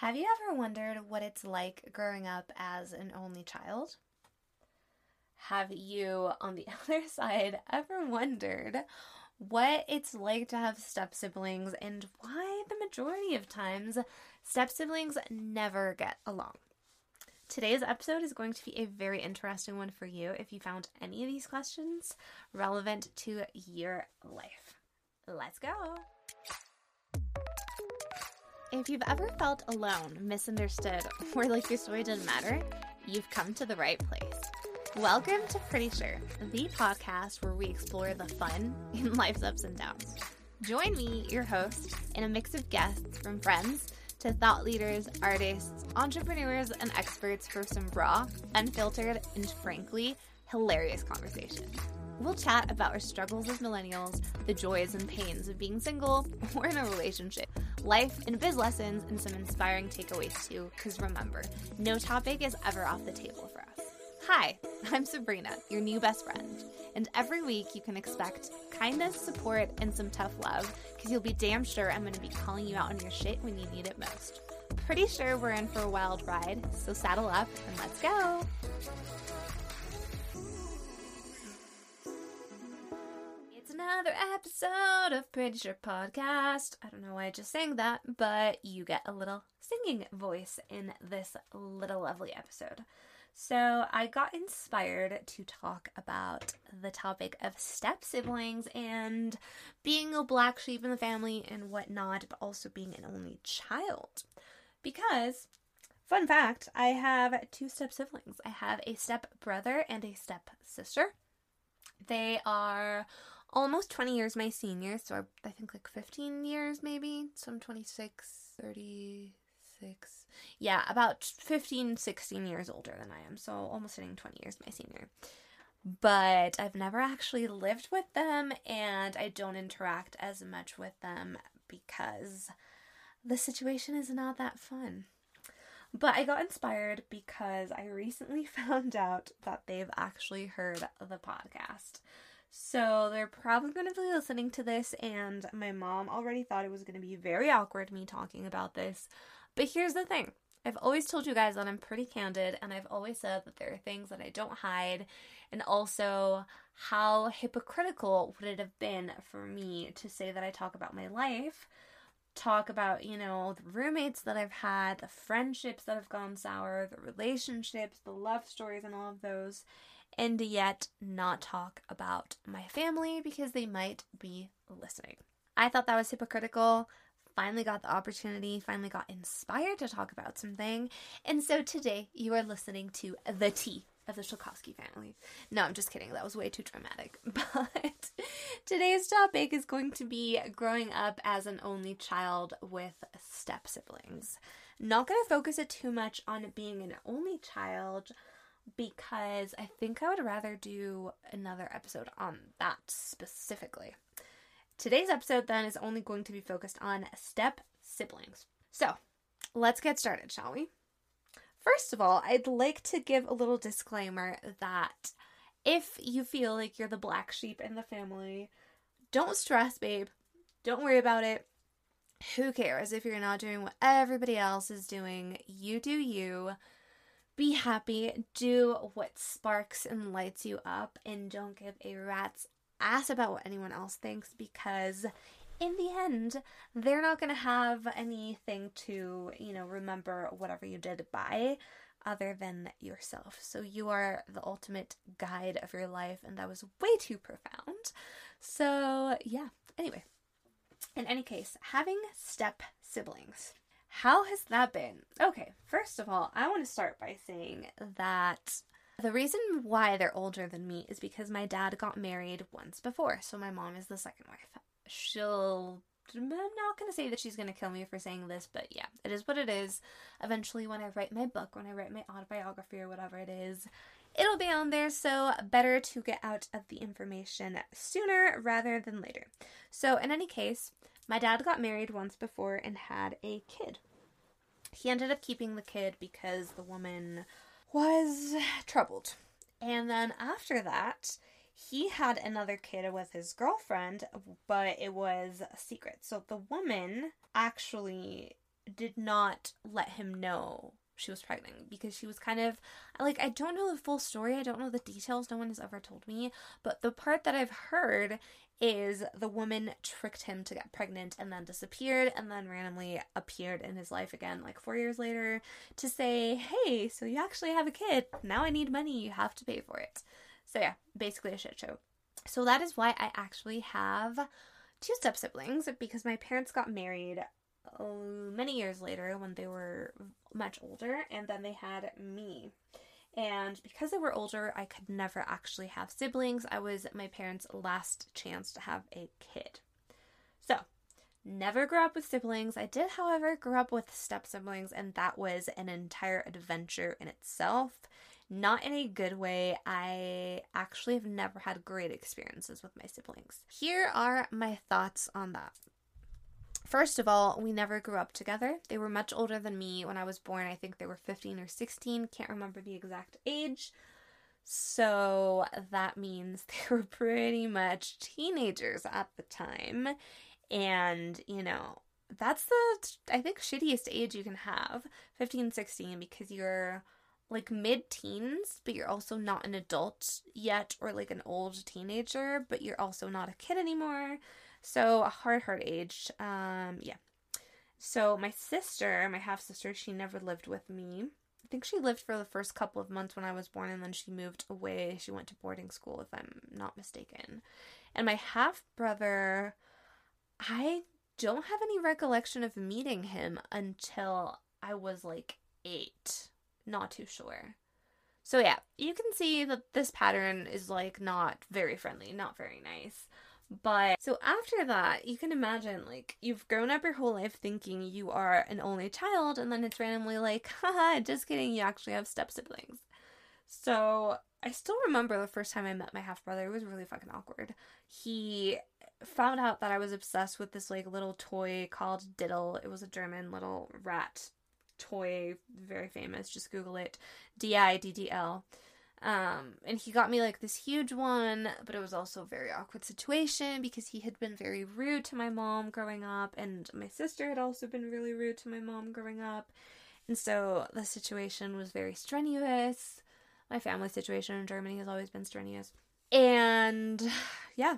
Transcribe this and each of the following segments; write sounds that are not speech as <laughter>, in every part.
Have you ever wondered what it's like growing up as an only child? Have you, on the <laughs> other side, ever wondered what it's like to have step siblings and why the majority of times step siblings never get along? Today's episode is going to be a very interesting one for you if you found any of these questions relevant to your life. Let's go. If you've ever felt alone, misunderstood, <laughs> or like your story didn't matter, you've come to the right place. Welcome to Pretty Sure, the podcast where we explore the fun <laughs> in life's ups and downs. Join me, your host, in a mix of guests from friends to thought leaders, artists, entrepreneurs, and experts for some raw, unfiltered, and frankly, hilarious conversation. We'll chat about our struggles as millennials, the joys and pains of being single <laughs> or in a relationship, life and biz lessons, and some inspiring takeaways too, because remember, no topic is ever off the table for us. Hi, <laughs> I'm Sabrina, your new best friend, and every week you can expect kindness, support, and some tough love, because you'll be damn sure I'm going to be calling you out on your shit when you need it most. Pretty sure we're in for a wild ride, so saddle up and let's go! Another episode of Pretty Sure Podcast. I don't know why I just sang that, but you get a little singing voice in this little lovely episode. So, I got inspired to talk about the topic of step siblings and being a black sheep in the family and whatnot, but also being an only child. Because, fun fact, I have two step siblings. I have a step brother and a step sister. They are almost 20 years my senior, so I think like 15 years maybe. So I'm 26, 36. Yeah, about 15, 16 years older than I am. So almost hitting 20 years my senior. But I've never actually lived with them and I don't interact as much with them because the situation is not that fun. But I got inspired because I recently <laughs> found out that they've actually heard the podcast. So they're probably going to be listening to this, and my mom already thought it was going to be very awkward me talking about this. But here's the thing I've always told you guys that I'm pretty candid, and I've always said that there are things that I don't hide, and also how hypocritical would it have been for me to say that I talk about my life talk about, you know, the roommates that I've had, the friendships that have gone sour, the relationships, the love stories, and all of those, and yet not talk about my family because they might be listening. I thought that was hypocritical. Finally got the opportunity, finally got inspired to talk about something. And so today you are listening to The Tea of the Shulkowski family. No, I'm just kidding. That was way too dramatic. <laughs> But today's topic is going to be growing up as an only child with step siblings. Not going to focus it too much on being an only child because I think I would rather do another episode on that specifically. Today's episode then is only going to be focused on step siblings. So, let's get started, shall we? First of all, I'd like to give a little disclaimer that if you feel like you're the black sheep in the family, don't stress, babe. Don't worry about it. Who cares if you're not doing what everybody else is doing? You do you. Be happy. Do what sparks and lights you up, and don't give a rat's ass about what anyone else thinks because in the end, they're not going to have anything to, you know, remember whatever you did by other than yourself. So you are the ultimate guide of your life, and that was way too profound. So, yeah, anyway, in any case, having step siblings. How has that been? Okay, first of all, I want to start by saying that the reason why they're older than me is because my dad got married once before, so my mom is the second wife she'll I'm not going to say that she's going to kill me for saying this, but yeah, it is what it is. Eventually, when I write my book, when I write my autobiography or whatever it is, it'll be on there. So, better to get out of the information sooner rather than later. So, in any case, my dad got married once before and had a kid. He ended up keeping the kid because the woman was troubled. And then after that, he had another kid with his girlfriend, but it was a secret. So the woman actually did not let him know she was pregnant because she was kind of like I don't know the full story, I don't know the details, no one has ever told me, but the part that I've heard is the woman tricked him to get pregnant and then disappeared and then randomly appeared in his life again like 4 years later to say, "Hey, so you actually have a kid. Now I need money. You have to pay for it." So yeah, basically a shit show. So that is why I actually have two step siblings because my parents got married oh, many years later when they were much older, and then they had me. And because they were older, I could never actually have siblings. I was my parents' last chance to have a kid. So, never grew up with siblings. I did, however, grow up with step siblings, and that was an entire adventure in itself. Not in a good way. I actually have never had great experiences with my siblings. Here are my thoughts on that. First of all, we never grew up together. They were much older than me when I was born. I think they were 15 or 16. Can't remember the exact age. So that means <laughs> they were pretty much teenagers at the time. And, you know, that's the, I think, shittiest age you can have 15, 16, because you're like mid teens, but you're also not an adult yet, or like an old teenager, but you're also not a kid anymore. So a hard, hard age. Um, yeah. So my sister, my half sister, she never lived with me. I think she lived for the first couple of months when I was born, and then she moved away. She went to boarding school, if I'm not mistaken. And my half brother, I don't have any recollection of meeting him until I was like eight. Not too sure. So yeah, you can see that this pattern is like not very friendly, not very nice. But so after that, you can imagine like you've grown up your whole life thinking you are an only child, and then it's randomly like, <laughs> haha, just kidding, you actually have step siblings. So I still remember the first time I met my half brother. It was really fucking awkward. He found out that I was obsessed with this like little toy called Diddl. It was a German little rat toy, very famous. Just Google it. D I D D L. Um, and he got me like this huge one, but it was also a very awkward situation because he had been very rude to my mom growing up, and my sister had also been really rude to my mom growing up. And so the situation was very strenuous. My family situation in Germany has always been strenuous. And yeah,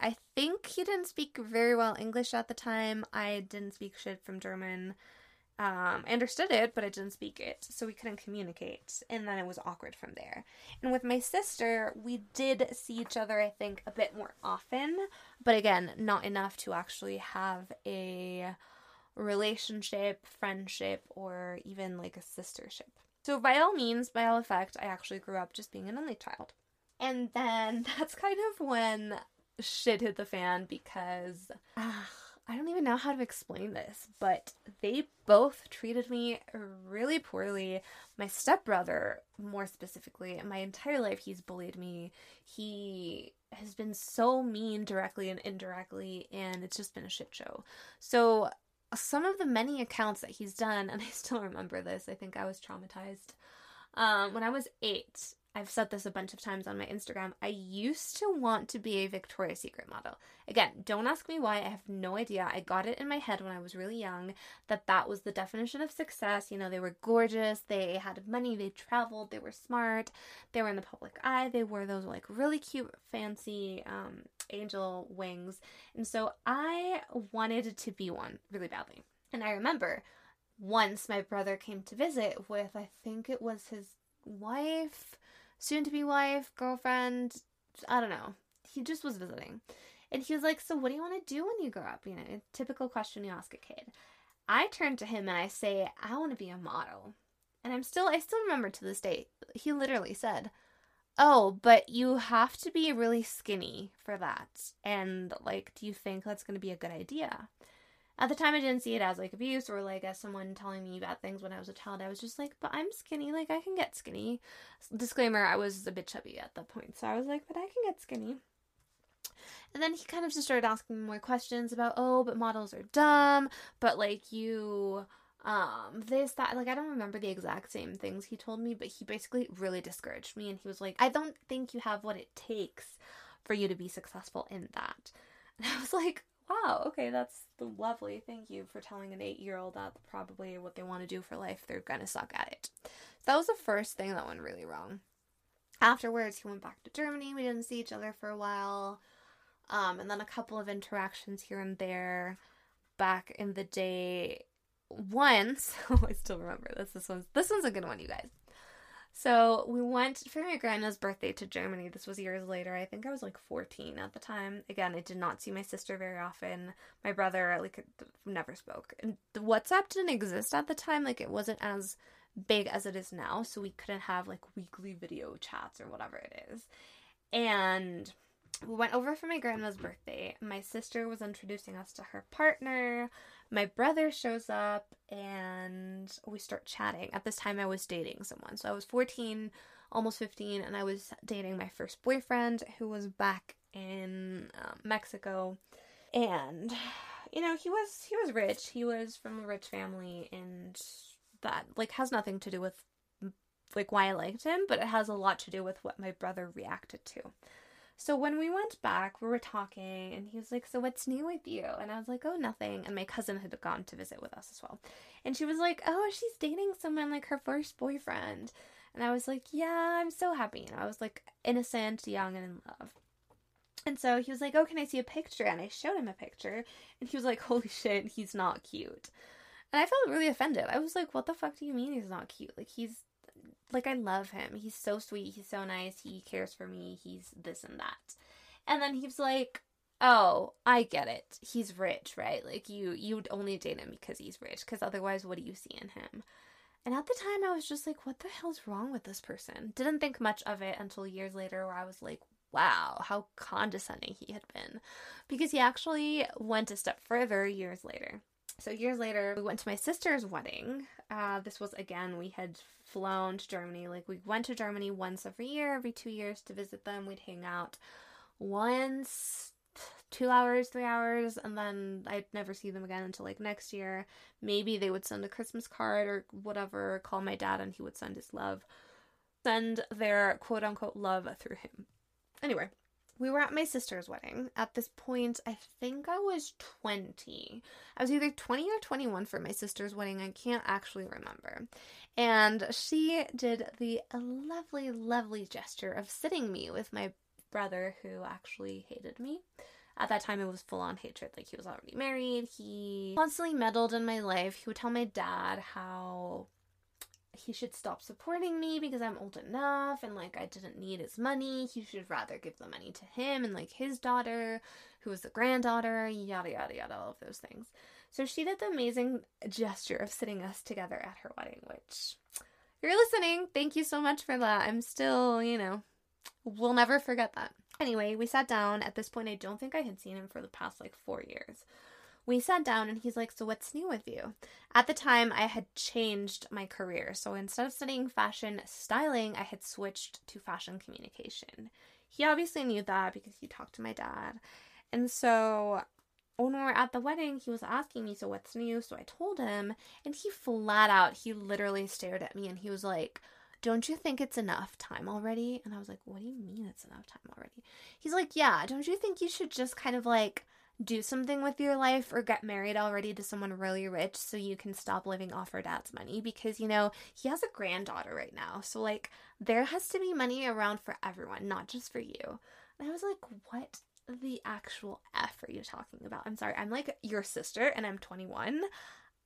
I think he didn't speak very well English at the time. I didn't speak shit from German. Um, I understood it, but I didn't speak it, so we couldn't communicate, and then it was awkward from there. And with my sister, we did see each other, I think, a bit more often, but again, not enough to actually have a relationship, friendship, or even like a sistership. So, by all means, by all effect, I actually grew up just being an only child. And then <laughs> that's kind of when shit hit the fan because. Uh, I don't even know how to explain this, but they both treated me really poorly. My stepbrother, more specifically, my entire life, he's bullied me. He has been so mean directly and indirectly, and it's just been a shit show. So, some of the many accounts that he's done, <laughs> and I still remember this, I think I was traumatized. Um, when I was eight, I've said this a bunch of times on my Instagram. I used to want to be a Victoria's Secret model. Again, don't ask me why. I have no idea. I got it in my head when I was really young that that was the definition of success. You know, they were gorgeous, they had money, they traveled, they were smart, they were in the public eye, they wore those like really cute, fancy um, angel wings. And so I wanted to be one really badly. And I remember once my brother came to visit with, I think it was his wife soon to be wife, girlfriend, I don't know. He just was visiting. And he was like, So, what do you want to do when you grow up? You know, typical question you ask a kid. I turn to him and I say, I want to be a model. And I'm still, I still remember to this day, he literally said, Oh, but you have to be really skinny for that. And, like, do you think that's going to be a good idea? At the time, I didn't see it as like abuse or like as someone telling me bad things when I was a child. I was just like, but I'm skinny. Like, I can get skinny. Disclaimer, I was a bit chubby at that point. So I was like, but I can get skinny. And then he kind of just started asking more questions about, oh, but models are dumb, but like you, um, this, that. Like, I don't remember the exact same things he told me, but he basically really discouraged me. And he was like, I don't think you have what it takes for you to be successful in that. <laughs> And I was like, wow, okay, that's lovely. Thank you for telling an eight year old that probably what they want to do for life, they're gonna suck at it. So that was the first thing that went really wrong. Afterwards, he went back to Germany. We didn't see each other for a while. Um, and then a couple of interactions here and there back in the day. Once, <laughs> oh, I still remember this. This one's this one's a good one, you guys. So we went for my grandma's birthday to Germany. This was years later. I think I was like 14 at the time. Again, I did not see my sister very often. My brother, like, never spoke. And WhatsApp didn't exist at the time. Like, it wasn't as big as it is now. So we couldn't have like weekly video chats or whatever it is. And we went over for my grandma's birthday. My sister was introducing us to her partner. My brother shows up and we start chatting. At this time, I was dating someone. So I was 14, almost 15, and I was dating my first boyfriend who was back in um, Mexico. And you know, he was he was rich. He was from a rich family and that like has nothing to do with like why I liked him, but it has a lot to do with what my brother reacted to. So when we went back, we were talking, and he was like, "So what's new with you?" And I was like, "Oh, nothing." And my cousin had gone to visit with us as well, and she was like, "Oh, she's dating someone like her first boyfriend." And I was like, "Yeah, I'm so happy." And I was like innocent, young, and in love. And so he was like, "Oh, can I see a picture?" And I showed him a picture, and he was like, <laughs> "Holy shit, he's not cute." And I felt really offended. I was like, "What the fuck do you mean he's not cute? Like he's like I love him. He's so sweet. He's so nice. He cares for me. He's this and that. And then he's like, "Oh, I get it. He's rich, right? Like you you would only date him because he's rich cuz otherwise what do you see in him?" And at the time I was just like, "What the hell's wrong with this person?" Didn't think much of it until years later where I was like, "Wow, how condescending he had been." Because he actually went a step further years later. So years later, we went to my sister's wedding. Uh, this was again, we had flown to Germany. Like we went to Germany once every year, every two years to visit them. We'd hang out once, two hours, three hours, and then I'd never see them again until like next year. Maybe they would send a Christmas card or whatever, call my dad, and he would send his love, send their quote unquote love through him. Anyway, we were at my sister's wedding. At this point, I think I was 20. I was either 20 or 21 for my sister's wedding. I can't actually remember. And she did the lovely, lovely gesture of sitting me with my brother who actually hated me. At that time, it was full on hatred. Like, he was already married. He constantly meddled in my life. He would tell my dad how he should stop supporting me because I'm old enough and like I didn't need his money. He should rather give the money to him and like his daughter, who was the granddaughter, yada yada yada, all of those things. So she did the amazing gesture of sitting us together at her wedding, which you're listening, thank you so much for that. I'm still, you know, we'll never forget that. Anyway, we sat down. At this point, I don't think I had seen him for the past like four years we sat down and he's like, So, what's new with you? At the time, I had changed my career. So, instead of studying fashion styling, I had switched to fashion communication. He obviously knew that because he talked to my dad. And so, when we were at the wedding, he was asking me, So, what's new? So, I told him, and he flat out, he literally stared at me and he was like, don't you think it's enough time already? And I was like, what do you mean it's enough time already? He's like, yeah, don't you think you should just kind of like do something with your life or get married already to someone really rich so you can stop living off her dad's money because you know he has a granddaughter right now so like there has to be money around for everyone not just for you and i was like what the actual f are you talking about i'm sorry i'm like your sister and i'm 21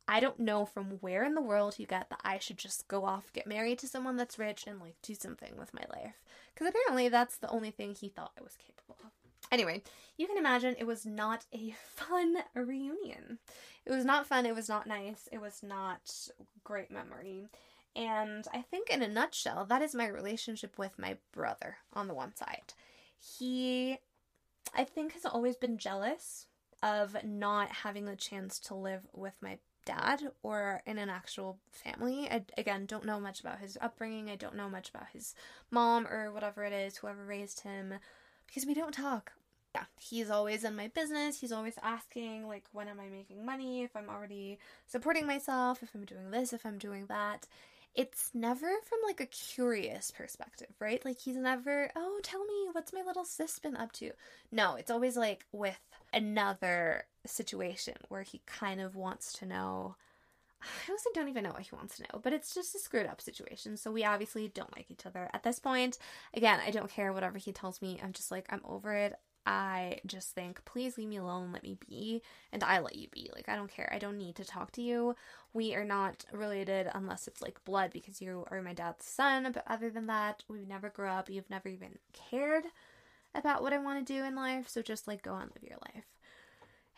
I don't know from where in the world you get that I should just go off, get married to someone that's rich, and like do something with my life. Because apparently that's the only thing he thought I was capable of. Anyway, you can imagine it was not a fun reunion. It was not fun, it was not nice, it was not great memory. And I think, in a nutshell, that is my relationship with my brother on the one side. He, I think, has always been jealous of not having the chance to live with my dad or in an actual family. I, again, don't know much about his upbringing. I don't know much about his mom or whatever it is, whoever raised him, because we don't talk yeah, he's always in my business. He's always asking, like, when am I making money? If I'm already supporting myself, if I'm doing this, if I'm doing that. it's never from like a curious perspective, right? Like he's never, oh, tell me what's my little sis been up to. No, it's always like with another situation where he kind of wants to know. I also don't even know what he wants to know, but it's just a screwed up situation. So we obviously don't like each other at this point. Again, I don't care whatever he tells me. I'm just like, I'm over it. I just think, please leave me alone, let me be, and I let you be. Like, I don't care. I don't need to talk to you. We are not related unless it's like blood because you are my dad's son, but other than that, we've never grew up. You've never even cared about what I want to do in life, so just like go and live your life.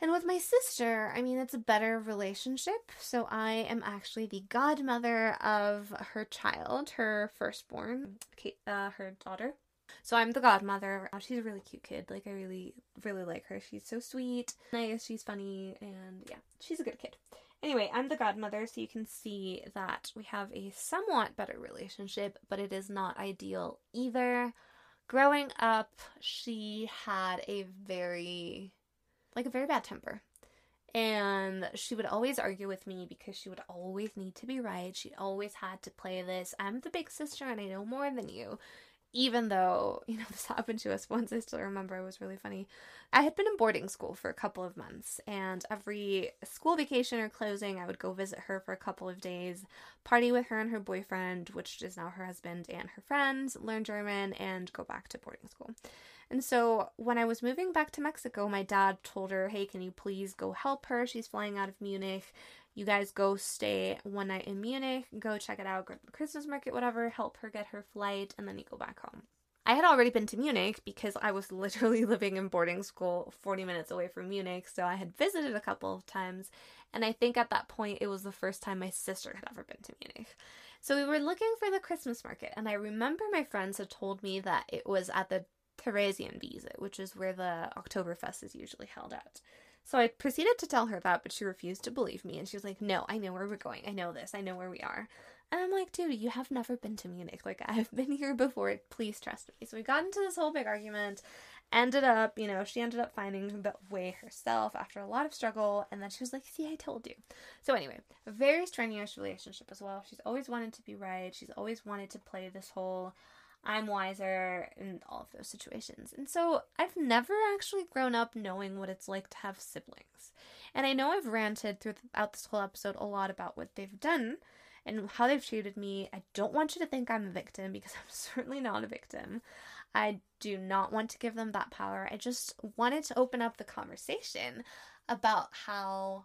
And with my sister, I mean, it's a better relationship. So I am actually the godmother of her child, her firstborn, Kate, uh, her daughter. So I'm the godmother. Oh, she's a really cute kid. Like I really, really like her. She's so sweet, nice. She's funny, and yeah, she's a good kid. Anyway, I'm the godmother, so you can see that we have a somewhat better relationship, but it is not ideal either. Growing up, she had a very, like, a very bad temper. And she would always argue with me because she would always need to be right. She always had to play this I'm the big sister and I know more than you even though, <laughs> you know, this happened to us once, I still remember it was really funny. I had been in boarding school for a couple of months, and every school vacation or closing, I would go visit her for a couple of days, party with her and her boyfriend, which is now her husband, and her friends, learn German, and go back to boarding school. And so when I was moving back to Mexico, my dad told her, Hey, can you please go help her? She's flying out of Munich you guys go stay one night in Munich, go check it out, go to the Christmas market, whatever, help her get her flight, and then you go back home. I had already been to Munich because I was <laughs> literally living in boarding school 40 minutes away from Munich, so I had visited a couple of times, and I think at that point it was the first time my sister had ever been to Munich. So we were looking for the Christmas market, and I remember my friends had told me that it was at the Theresienwiese, which is where the Oktoberfest is usually held at. So I proceeded to tell her that, but she refused to believe me. And she was like, No, I know where we're going. I know this. I know where we are. And I'm like, Dude, you have never been to Munich. Like, I've been here before. Please trust me. So we got into this whole big argument. Ended up, you know, she ended up finding the way herself after a lot of struggle. And then she was like, See, I told you. So, anyway, very strenuous relationship as well. She's always wanted to be right. She's always wanted to play this whole I'm wiser in all of those situations. And so I've never actually grown up knowing what it's like to have siblings. And I know I've ranted throughout this whole episode a lot about what they've done and how they've treated me. I don't want you to think I'm a victim because <laughs> I'm certainly not a victim. I do not want to give them that power. I just wanted to open up the conversation about how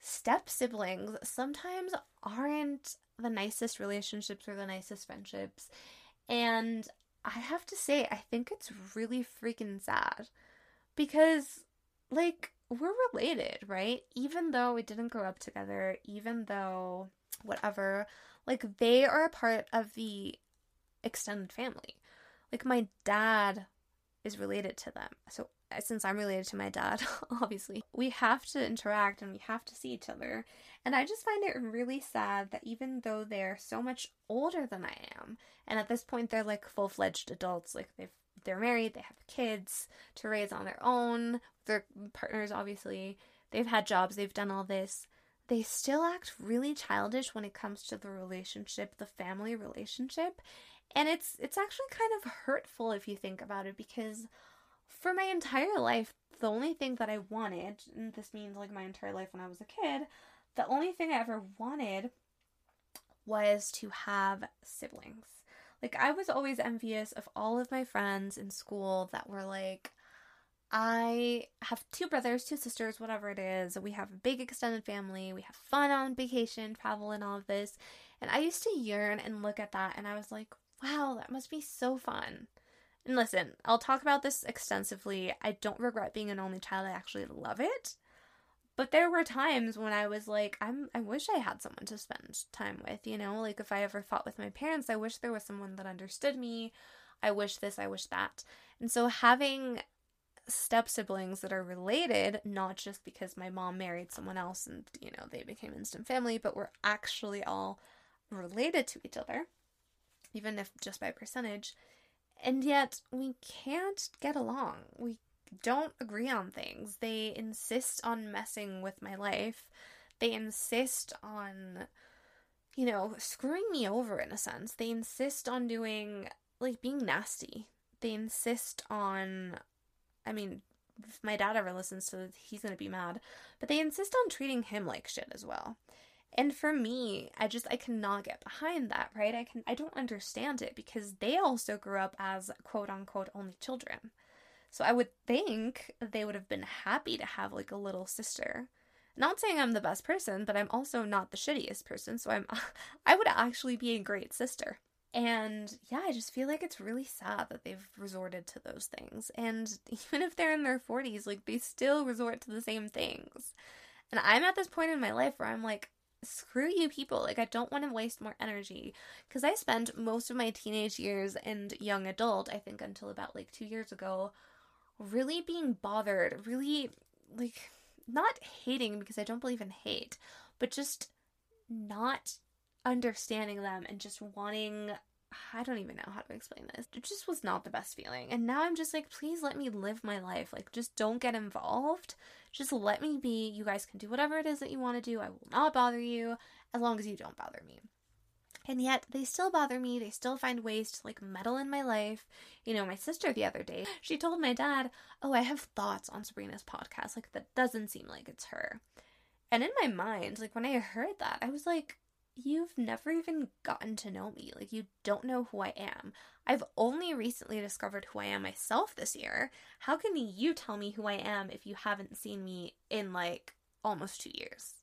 step siblings sometimes aren't the nicest relationships or the nicest friendships and I have to say, I think it's really freaking sad because, like, we're related, right? Even though we didn't grow up together, even though whatever, like, they are a part of the extended family. Like, my dad is related to them. So, Uh, since I'm related to my dad, <laughs> obviously, we have to interact and we have to see each other. And I just find it really sad that even though they're so much older than I am, and at this point they're like full fledged adults, like they've they're married, they have kids to raise on their own, their partners obviously, they've had jobs, they've done all this. They still act really childish when it comes to the relationship, the family relationship. And it's it's actually kind of hurtful if you think about it because for my entire life, the only thing that I wanted, and this means like my entire life when I was a kid, the only thing I ever wanted was to have siblings. Like, I was always envious of all of my friends in school that were like, I have two brothers, two sisters, whatever it is. We have a big extended family. We have fun on vacation, travel, and all of this. And I used to yearn and look at that, and I was like, wow, that must be so fun. And listen, I'll talk about this extensively. I don't regret being an only child. I actually love it. But there were times when I was like, I'm I wish I had someone to spend time with, you know? Like if I ever fought with my parents, I wish there was someone that understood me. I wish this, I wish that. And so having step siblings that are related, not just because my mom married someone else and, you know, they became instant family, but we're actually all related to each other, even if just by percentage. And yet we can't get along. We don't agree on things. They insist on messing with my life. They insist on you know, screwing me over in a sense. They insist on doing, like, being nasty. They insist on, I mean, if my dad ever listens to this, he's gonna be mad. But they insist on treating him like shit as well. And for me, I just I cannot get behind that, right? I can I don't understand it because they also grew up as quote unquote only children. So I would think they would have been happy to have like a little sister. Not saying I'm the best person, but I'm also not the shittiest person, so I'm <laughs> I would actually be a great sister. And yeah, I just feel like it's really sad that they've resorted to those things. And <laughs> even if they're in their 40s, like they still resort to the same things. And I'm at this point in my life where I'm like, screw you people. Like, I don't want to waste more energy. Because I spent most of my teenage years and young adult, I think until about like two years ago, really being bothered, really like not hating because I don't believe in hate, but just not understanding them and just wanting I don't even know how to explain this. It just was not the best feeling. And now I'm just like, please let me live my life. Like, just don't get involved. Just let me be. You guys can do whatever it is that you want to do. I will not bother you as long as you don't bother me. And yet they still bother me. They still find ways to like meddle in my life. You know, my sister the other day, she told my dad, Oh, I have thoughts on Sabrina's podcast. Like, that doesn't seem like it's her. And in my mind, like when I heard that, I was like, you've never even gotten to know me. Like, you don't know who I am. I've only recently discovered who I am myself this year. How can you tell me who I am if you haven't seen me in like almost two years?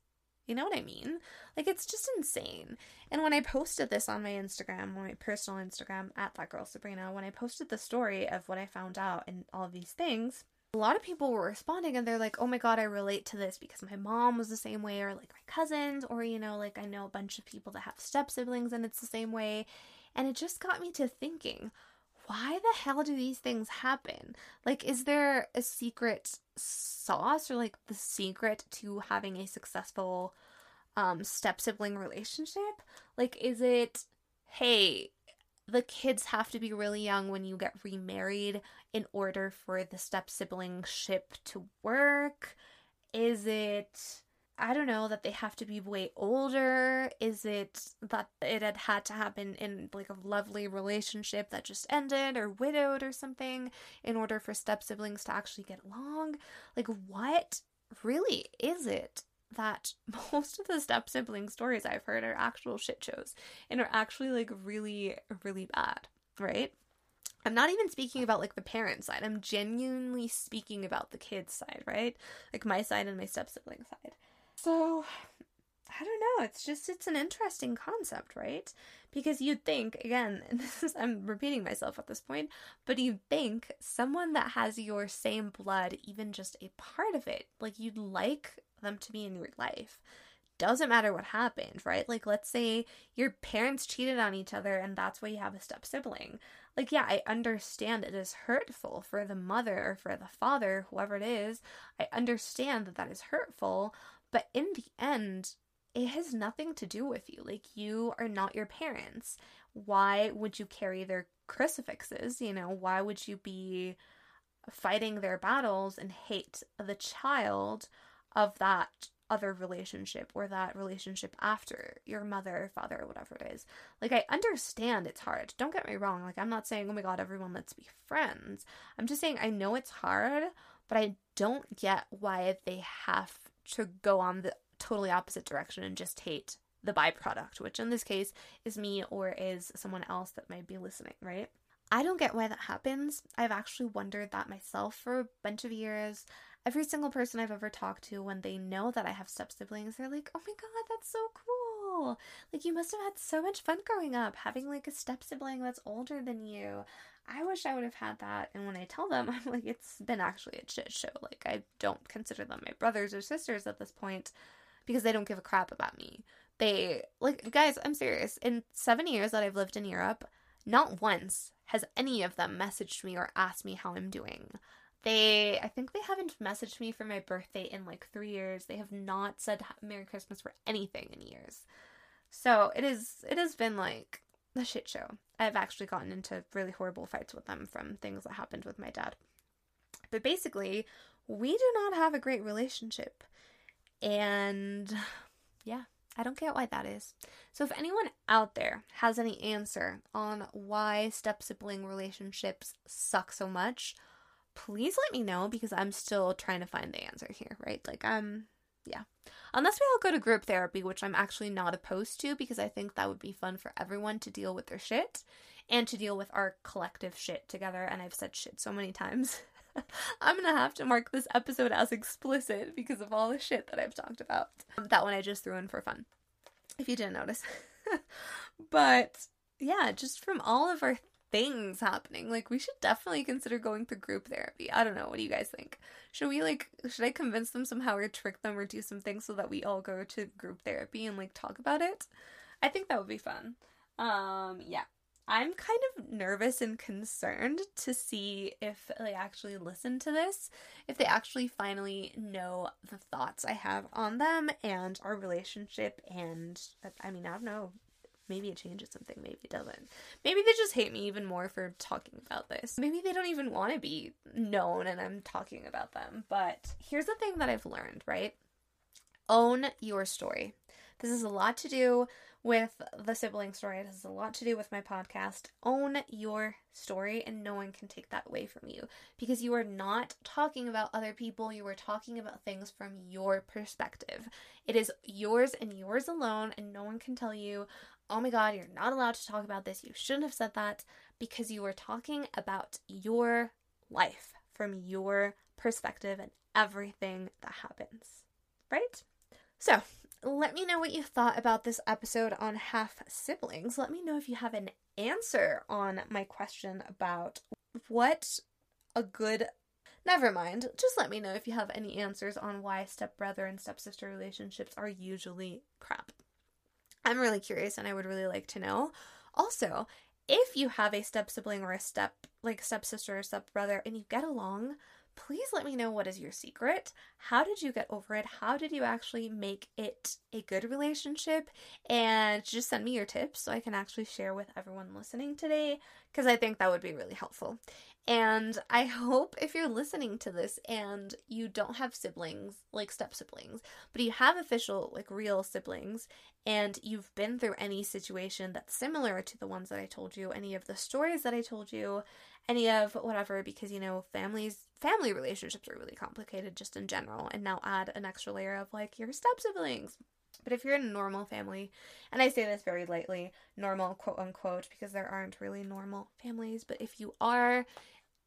You know what I mean? Like, it's just insane. And when I posted this on my Instagram, my personal Instagram, at that girl Sabrina, when I posted the story of what I found out and all of these things, a lot of people were responding and they're like, oh my god, I relate to this because my mom was the same way, or like my cousins, or you know, like I know a bunch of people that have step siblings and it's the same way. And it just got me to thinking, why the hell do these things happen? Like, is there a secret sauce or like the secret to having a successful um, step sibling relationship? Like, is it, hey, the kids have to be really young when you get remarried in order for the step sibling ship to work? Is it I don't know that they have to be way older? Is it that it had had to happen in like a lovely relationship that just ended or widowed or something in order for step siblings to actually get along? Like what really is it that <laughs> most of the step sibling stories I've heard are actual shit shows and are actually like really, really bad, right? I'm not even speaking about like the parent side. I'm genuinely speaking about the kids side, right? Like my side and my step sibling side. So, I don't know. It's just it's an interesting concept, right? Because you'd think again, <laughs> this is I'm repeating myself at this point, but you'd think someone that has your same blood, even just a part of it, like you'd like them to be in your life. Doesn't matter what happened, right? Like, let's say your parents cheated on each other and that's why you have a step sibling. Like, yeah, I understand it is hurtful for the mother or for the father, whoever it is. I understand that that is hurtful, but in the end, it has nothing to do with you. Like, you are not your parents. Why would you carry their crucifixes? You know, why would you be fighting their battles and hate the child of that other relationship or that relationship after your mother, father, whatever it is. Like, I understand it's hard. Don't get me wrong. Like, I'm not saying, oh my god, everyone, let's be friends. I'm just saying, I know it's hard, but I don't get why they have to go on the totally opposite direction and just hate the byproduct, which in this case is me or is someone else that might be listening, right? I don't get why that happens. I've actually wondered that myself for a bunch of years. Every single person I've ever talked to, when they know that I have step siblings, they're like, oh my god, that's so cool. Like, you must have had so much fun growing up having like a step sibling that's older than you. I wish I would have had that. And when I tell them, I'm like, it's been actually a shit show. Like, I don't consider them my brothers or sisters at this point because they don't give a crap about me. They, like, guys, I'm serious. In seven years that I've lived in Europe, not once has any of them messaged me or asked me how I'm doing. They, I think they haven't messaged me for my birthday in like three years. They have not said Merry Christmas for anything in years. So it is, it has been like a shit show. I've actually gotten into really horrible fights with them from things that happened with my dad. But basically, we do not have a great relationship. And yeah, I don't get why that is. So if anyone out there has any answer on why step sibling relationships suck so much, please let me know because I'm still trying to find the answer here, right? Like I'm yeah. Unless we all go to group therapy, which I'm actually not opposed to because I think that would be fun for everyone to deal with their shit and to deal with our collective shit together. And I've said shit so many times. <laughs> I'm gonna have to mark this episode as explicit because of all the shit that I've talked about. Um, that one I just threw in for fun, if you didn't notice. <laughs> but yeah, just from all of our things happening, like we should definitely consider going through group therapy. I don't know. What do you guys think? Should we like, should I convince them somehow or trick them or do some things so that we all go to group therapy and like talk about it? I think that would be fun. Um, yeah. I'm kind of nervous and concerned to see if they actually listen to this, if they actually finally know the thoughts I have on them and our relationship. And I mean, I don't know, maybe it changes something, maybe it doesn't. Maybe they just hate me even more for talking about this. Maybe they don't even want to be known and I'm talking about them. But here's the thing that I've learned, right? Own your story. This is a lot to do with the sibling story. It has a lot to do with my podcast. Own your story, and no one can take that away from you because you are not talking about other people. You are talking about things from your perspective. It is yours and yours alone, and no one can tell you, oh my god, you're not allowed to talk about this. You shouldn't have said that because you were talking about your life from your perspective and everything that happens. Right? So, let me know what you thought about this episode on half siblings. Let me know if you have an answer on my question about what a good. Never mind. Just let me know if you have any answers on why stepbrother and stepsister relationships are usually crap. I'm really curious and I would really like to know. Also, if you have a step sibling or a step like stepsister or stepbrother and you get along, please let me know what is your secret. How did you get over it? How did you actually make it a good relationship? And just send me your tips so I can actually share with everyone listening today because I think that would be really helpful. And I hope if you're listening to this and you don't have siblings, like step siblings, but you have official, like real siblings, and you've been through any situation that's similar to the ones that I told you, any of the stories that I told you, any of whatever, because you know, families, family relationships are really complicated just in general, and now add an extra layer of like your step siblings. But if you're in a normal family, and I say this very lightly, normal quote unquote, because there aren't really normal families, but if you are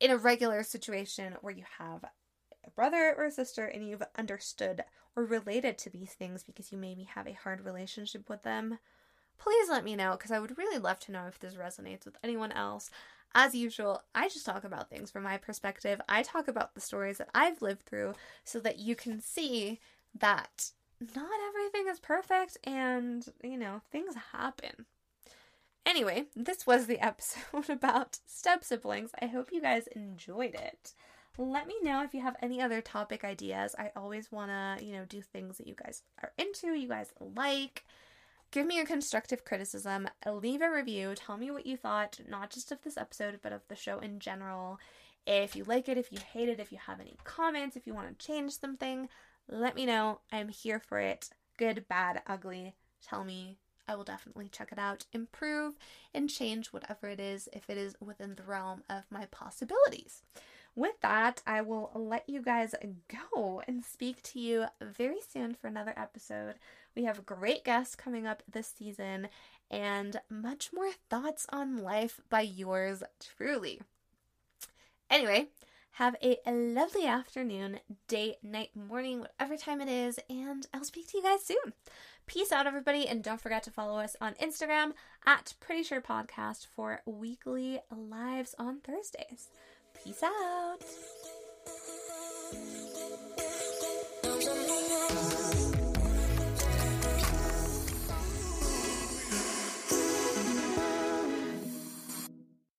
in a regular situation where you have a brother or a sister and you've understood or related to these things because you maybe have a hard relationship with them, please let me know because I would really love to know if this resonates with anyone else. As usual, I just talk about things from my perspective. I talk about the stories that I've lived through so that you can see that not everything is perfect and, you know, things happen. Anyway, this was the <laughs> episode about step siblings. I hope you guys enjoyed it. Let me know if you have any other topic ideas. I always want to, you know, do things that you guys are into, you guys like. Give me your constructive criticism. Leave a review. Tell me what you thought, not just of this episode, but of the show in general. If you like it, if you hate it, if you have any comments, if you want to change something, let me know. I'm here for it. Good, bad, ugly. Tell me I will definitely check it out, improve, and change whatever it is if it is within the realm of my possibilities. With that, I will let you guys go and speak to you very soon for another episode. We have great guests coming up this season and much more thoughts on life by yours truly. Anyway, have a lovely afternoon, day, night, morning, whatever time it is, and I'll speak to you guys soon. Peace out, everybody, and don't forget to follow us on Instagram at Pretty Sure Podcast for weekly lives on Thursdays. Peace out.